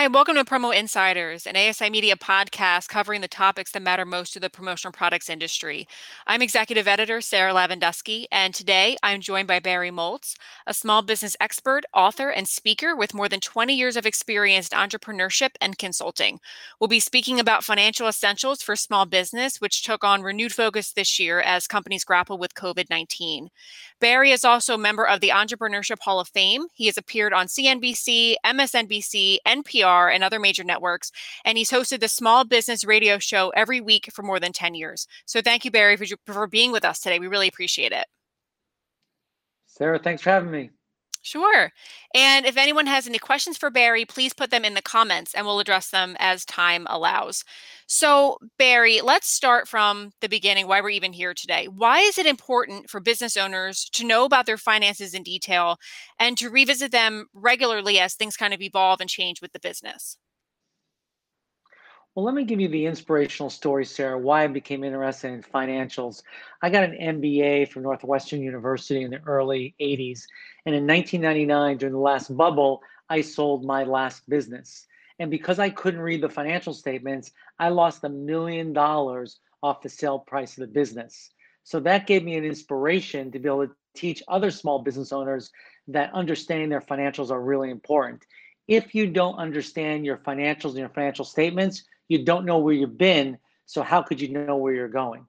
Hi, welcome to Promo Insiders, an ASI Media podcast covering the topics that matter most to the promotional products industry. I'm executive editor Sarah Lavenduski, and today I'm joined by Barry Moltz, a small business expert, author, and speaker with more than 20 years of experience in entrepreneurship and consulting. We'll be speaking about financial essentials for small business, which took on renewed focus this year as companies grapple with COVID 19. Barry is also a member of the Entrepreneurship Hall of Fame. He has appeared on CNBC, MSNBC, NPR NPR and other major networks. And he's hosted the small business radio show every week for more than 10 years. So thank you, Barry, for, for being with us today. We really appreciate it. Sarah, thanks for having me. Sure. And if anyone has any questions for Barry, please put them in the comments and we'll address them as time allows. So, Barry, let's start from the beginning why we're even here today. Why is it important for business owners to know about their finances in detail and to revisit them regularly as things kind of evolve and change with the business? Well, let me give you the inspirational story, Sarah, why I became interested in financials. I got an MBA from Northwestern University in the early 80s. And in 1999, during the last bubble, I sold my last business. And because I couldn't read the financial statements, I lost a million dollars off the sale price of the business. So that gave me an inspiration to be able to teach other small business owners that understanding their financials are really important. If you don't understand your financials and your financial statements, you don't know where you've been. So how could you know where you're going?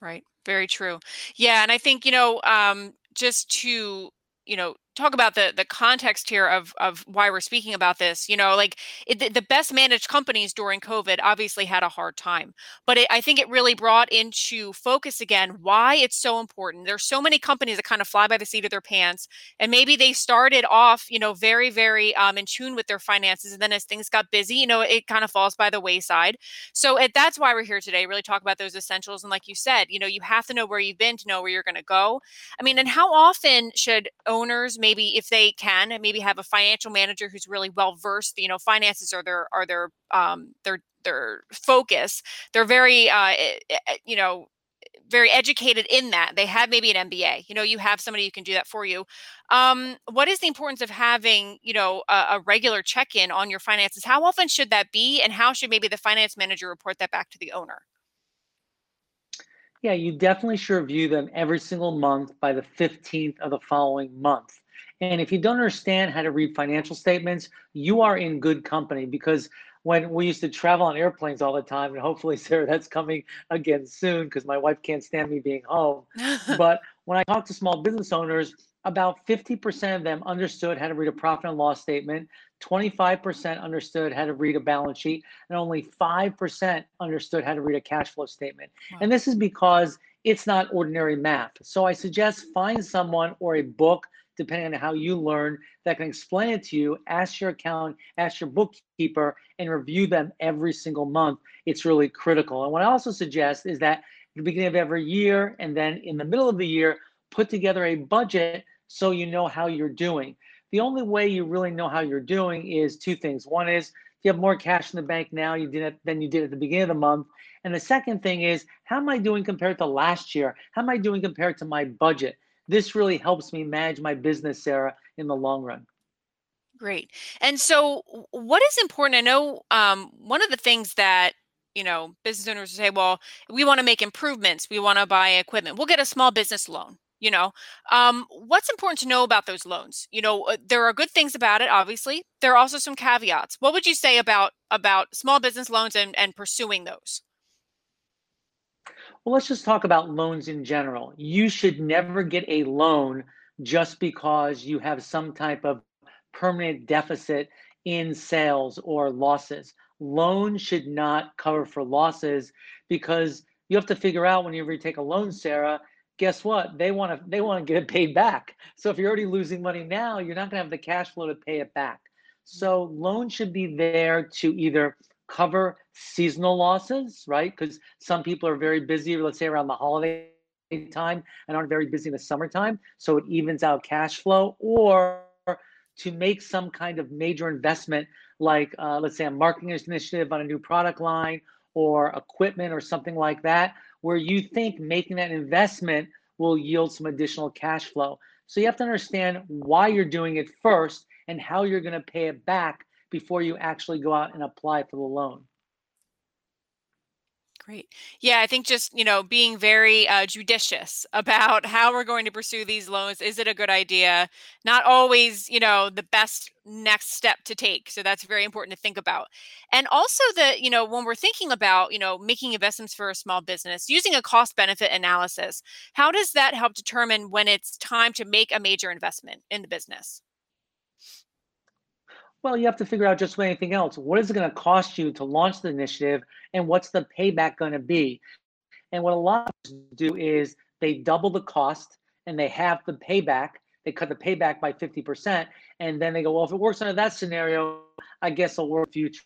Right. Very true. Yeah. And I think, you know, um, just to, you know, talk about the the context here of of why we're speaking about this you know like it, the, best managed companies during covid obviously had a hard time but it, i think it really brought into focus again why it's so important. There's so many companies that kind of fly by the seat of their pants and maybe they started off you know very very um, in tune with their finances and then as things got busy you know it kind of falls by the wayside. So it, that's why we're here today really talk about those essentials and like you said you know you have to know where you've been to know where you're going to go. I mean and how often should owners maybe if they can maybe have a financial manager who's really well versed you know finances are their are their um their their focus. They're very uh you know very educated in that. They have maybe an mba you know you have somebody who can do that for you. Um, what is the importance of having you know a, a regular check-in on your finances? How often should that be and how should maybe the finance manager report that back to the owner? Yeah, you definitely should review them every single month by the 15th of the following month. And if you don't understand how to read financial statements, you are in good company because when we used to travel on airplanes all the time, and hopefully, Sarah, that's coming again soon because my wife can't stand me being home. but when I talk to small business owners, about 50% of them understood how to read a profit and loss statement, 25% understood how to read a balance sheet, and only 5% understood how to read a cash flow statement. Wow. And this is because it's not ordinary math. So I suggest find someone or a book depending on how you learn, that can explain it to you. Ask your account, ask your bookkeeper, and review them every single month. It's really critical. And what I also suggest is that at the beginning of every year and then in the middle of the year, put together a budget so you know how you're doing. The only way you really know how you're doing is two things. One is you have more cash in the bank now you did it than you did at the beginning of the month. And the second thing is, how am I doing compared to last year? How am I doing compared to my budget? This really helps me manage my business, Sarah, in the long run. Great. And so, what is important? I know um, one of the things that you know business owners say, well, we want to make improvements, we want to buy equipment, we'll get a small business loan. You know, um, what's important to know about those loans? You know, uh, there are good things about it. Obviously, there are also some caveats. What would you say about about small business loans and and pursuing those? Well, let's just talk about loans in general. You should never get a loan just because you have some type of permanent deficit in sales or losses. Loans should not cover for losses because you have to figure out whenever you take a loan, Sarah, guess what? They want to they want to get it paid back. So if you're already losing money now, you're not going to have the cash flow to pay it back. So loans should be there to either cover seasonal losses, right? Because some people are very busy, let's say around the holiday time, and aren't very busy in the summertime. So it evens out cash flow, or to make some kind of major investment, like uh, let's say a marketing initiative on a new product line or equipment or something like that, where you think making that investment will yield some additional cash flow. So you have to understand why you're doing it first and how you're going to pay it back before you actually go out and apply for the loan. Great. Yeah, I think just, you know, being very uh, judicious about how we're going to pursue these loans. Is it a good idea? Not always, you know, the best next step to take. So that's very important to think about. And also that, you know, when we're thinking about, you know, making investments for a small business, using a cost benefit analysis, how does that help determine when it's time to make a major investment in the business? Well, you have to figure out just like anything else. What is it going to cost you to launch the initiative and what's the payback going to be? And what a lot of do is they double the cost and they have the payback. They cut the payback by 50%. And then they go, well, if it works under that scenario, I guess it'll work future.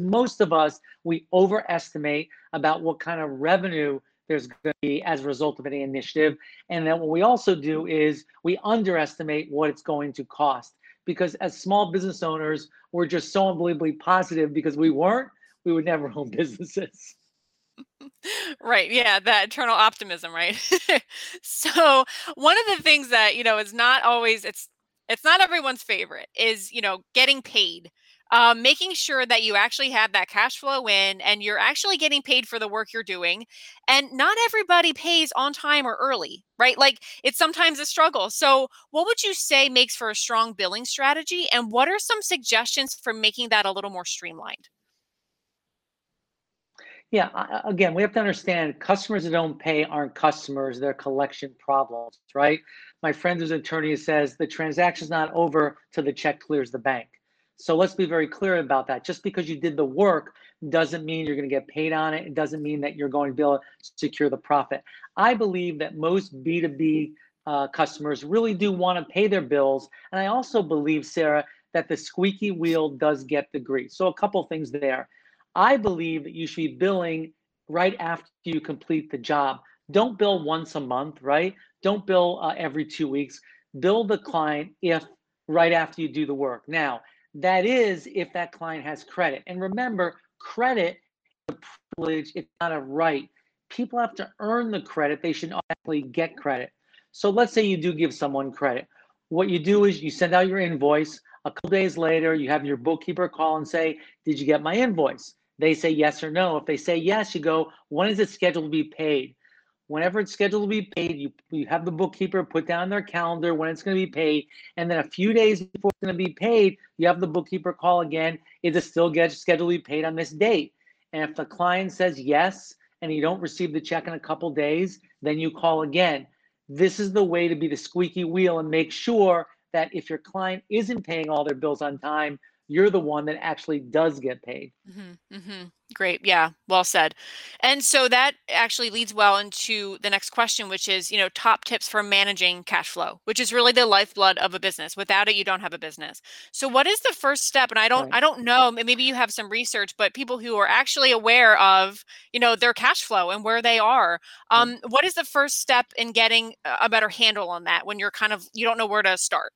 Most of us, we overestimate about what kind of revenue there's going to be as a result of any initiative. And then what we also do is we underestimate what it's going to cost because as small business owners, we're just so unbelievably positive because we weren't, we would never own businesses. Right. Yeah, that eternal optimism, right? so, one of the things that, you know, is not always it's it's not everyone's favorite is, you know, getting paid um, making sure that you actually have that cash flow in and you're actually getting paid for the work you're doing. And not everybody pays on time or early, right? Like it's sometimes a struggle. So, what would you say makes for a strong billing strategy? And what are some suggestions for making that a little more streamlined? Yeah, again, we have to understand customers that don't pay aren't customers, they're collection problems, right? My friend who's an attorney says the transaction's not over till the check clears the bank. So let's be very clear about that. Just because you did the work doesn't mean you're going to get paid on it. It doesn't mean that you're going to be able to secure the profit. I believe that most B2B uh, customers really do want to pay their bills. And I also believe, Sarah, that the squeaky wheel does get the grease. So a couple things there. I believe that you should be billing right after you complete the job. Don't bill once a month, right? Don't bill uh, every two weeks. Bill the client if right after you do the work. Now, that is if that client has credit. And remember, credit is a privilege, it's not a right. People have to earn the credit, they should actually get credit. So let's say you do give someone credit. What you do is you send out your invoice. A couple days later, you have your bookkeeper call and say, Did you get my invoice? They say yes or no. If they say yes, you go, When is it scheduled to be paid? Whenever it's scheduled to be paid, you, you have the bookkeeper put down their calendar when it's going to be paid. And then a few days before it's going to be paid, you have the bookkeeper call again. Is it still get scheduled to be paid on this date? And if the client says yes, and you don't receive the check in a couple days, then you call again. This is the way to be the squeaky wheel and make sure that if your client isn't paying all their bills on time, you're the one that actually does get paid. Mm-hmm, mm-hmm. Great. Yeah. Well said. And so that actually leads well into the next question, which is, you know, top tips for managing cash flow, which is really the lifeblood of a business. Without it, you don't have a business. So what is the first step? And I don't, right. I don't know, maybe you have some research, but people who are actually aware of, you know, their cash flow and where they are, um, what is the first step in getting a better handle on that when you're kind of, you don't know where to start?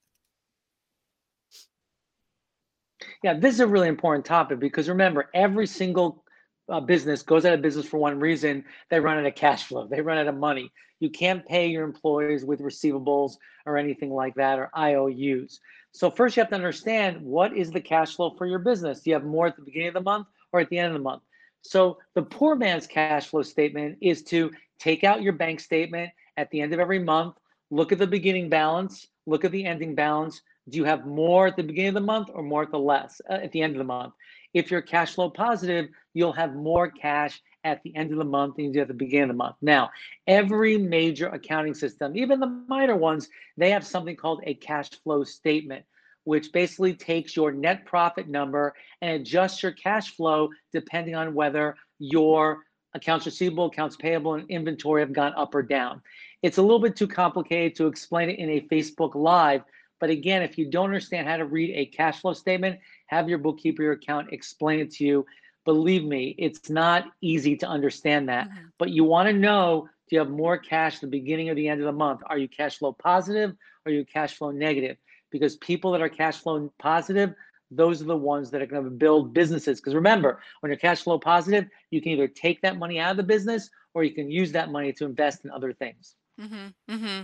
Yeah, this is a really important topic because remember, every single uh, business goes out of business for one reason they run out of cash flow, they run out of money. You can't pay your employees with receivables or anything like that or IOUs. So, first, you have to understand what is the cash flow for your business. Do you have more at the beginning of the month or at the end of the month? So, the poor man's cash flow statement is to take out your bank statement at the end of every month, look at the beginning balance, look at the ending balance, do you have more at the beginning of the month or more at the less uh, at the end of the month? If you're cash flow positive, you'll have more cash at the end of the month than you do at the beginning of the month. Now, every major accounting system, even the minor ones, they have something called a cash flow statement, which basically takes your net profit number and adjusts your cash flow depending on whether your accounts receivable, accounts payable, and inventory have gone up or down. It's a little bit too complicated to explain it in a Facebook Live, but again, if you don't understand how to read a cash flow statement, have your bookkeeper, your account explain it to you. Believe me, it's not easy to understand that. Mm-hmm. But you want to know do you have more cash at the beginning or the end of the month? Are you cash flow positive or are you cash flow negative? Because people that are cash flow positive, those are the ones that are going to build businesses. Because remember, when you're cash flow positive, you can either take that money out of the business or you can use that money to invest in other things. Mm-hmm, mm-hmm.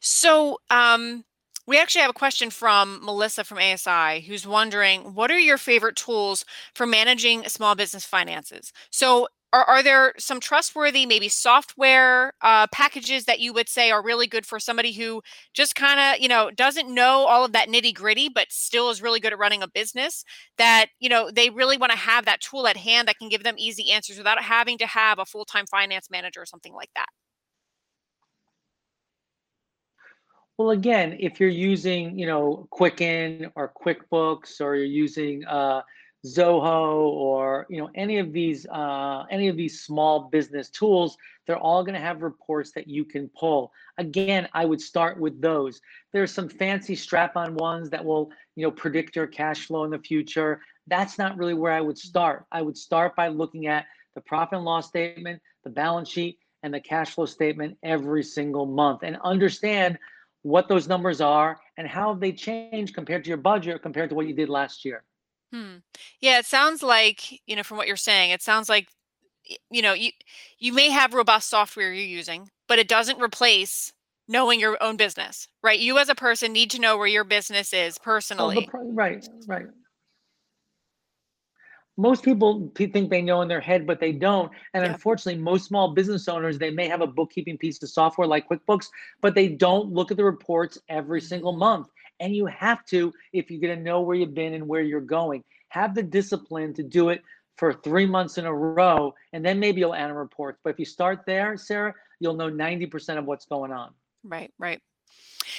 So, um, We actually have a question from Melissa from ASI who's wondering what are your favorite tools for managing small business finances? So, are, are there some trustworthy, maybe software uh, packages that you would say are really good for somebody who just kind of, you know, doesn't know all of that nitty gritty, but still is really good at running a business? That, you know, they really want to have that tool at hand that can give them easy answers without having to have a full time finance manager or something like that. Well, again, if you're using, you know, Quicken or QuickBooks, or you're using uh, Zoho, or you know, any of these uh, any of these small business tools, they're all going to have reports that you can pull. Again, I would start with those. There's some fancy strap-on ones that will, you know, predict your cash flow in the future. That's not really where I would start. I would start by looking at the profit and loss statement, the balance sheet, and the cash flow statement every single month, and understand what those numbers are and how they change compared to your budget compared to what you did last year. Hmm. Yeah, it sounds like, you know, from what you're saying, it sounds like you know, you you may have robust software you're using, but it doesn't replace knowing your own business, right? You as a person need to know where your business is personally. Oh, right, right most people think they know in their head, but they don't. And yeah. unfortunately, most small business owners, they may have a bookkeeping piece of software like QuickBooks, but they don't look at the reports every single mm-hmm. month. And you have to if you're going to know where you've been and where you're going. Have the discipline to do it for three months in a row, and then maybe you'll enter reports. But if you start there, Sarah, you'll know 90% of what's going on. Right, right.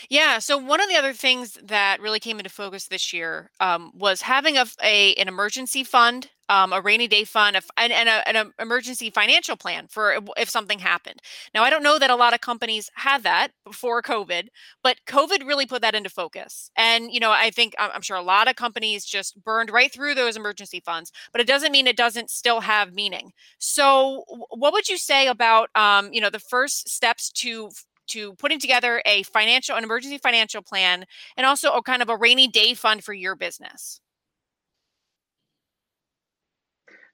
Yeah. So one of the other things that really came into focus this year um, was having a, a an emergency fund, um, a rainy day fund, and, and, a, an emergency financial plan for if something happened. Now I don't know that a lot of companies had that before COVID, but COVID really put that into focus. And you know I think I'm sure a lot of companies just burned right through those emergency funds, but it doesn't mean it doesn't still have meaning. So what would you say about um, you know the first steps to to putting together a financial, an emergency financial plan, and also a kind of a rainy day fund for your business?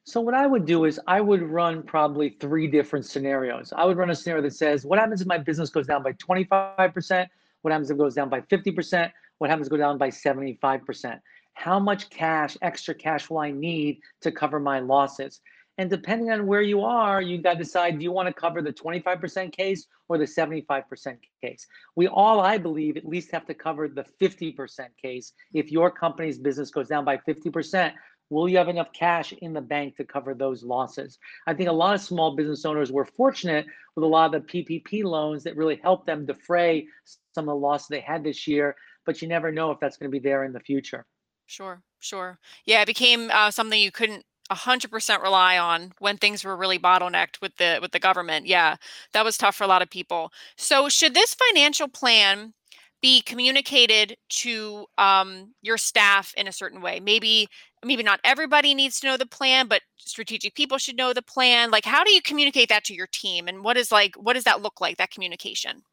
So what I would do is I would run probably three different scenarios. I would run a scenario that says, what happens if my business goes down by 25%? What happens if it goes down by 50%? What happens if it goes down by 75%? How much cash, extra cash will I need to cover my losses? And depending on where you are, you got to decide do you want to cover the 25% case or the 75% case? We all, I believe, at least have to cover the 50% case. If your company's business goes down by 50%, will you have enough cash in the bank to cover those losses? I think a lot of small business owners were fortunate with a lot of the PPP loans that really helped them defray some of the losses they had this year, but you never know if that's going to be there in the future. Sure, sure. Yeah, it became uh, something you couldn't 100% rely on when things were really bottlenecked with the with the government. Yeah, that was tough for a lot of people. So should this financial plan be communicated to um, your staff in a certain way? Maybe maybe not everybody needs to know the plan, but strategic people should know the plan. Like how do you communicate that to your team and what is like what does that look like that communication?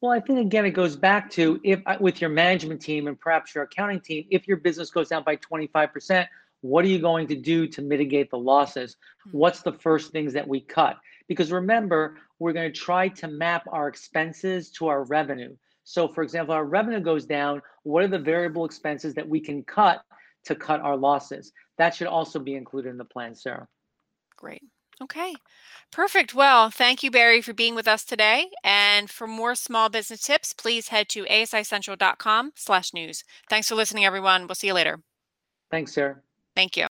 Well, I think again it goes back to if uh, with your management team and perhaps your accounting team, if your business goes down by 25%, what are you going to do to mitigate the losses? Hmm. What's the first things that we cut? Because remember, we're going to try to map our expenses to our revenue. So, for example, our revenue goes down. What are the variable expenses that we can cut to cut our losses? That should also be included in the plan, Sarah. Great. Okay. Perfect. Well, thank you, Barry, for being with us today. And for more small business tips, please head to asicentral.com slash news. Thanks for listening, everyone. We'll see you later. Thanks, Sarah. Thank you.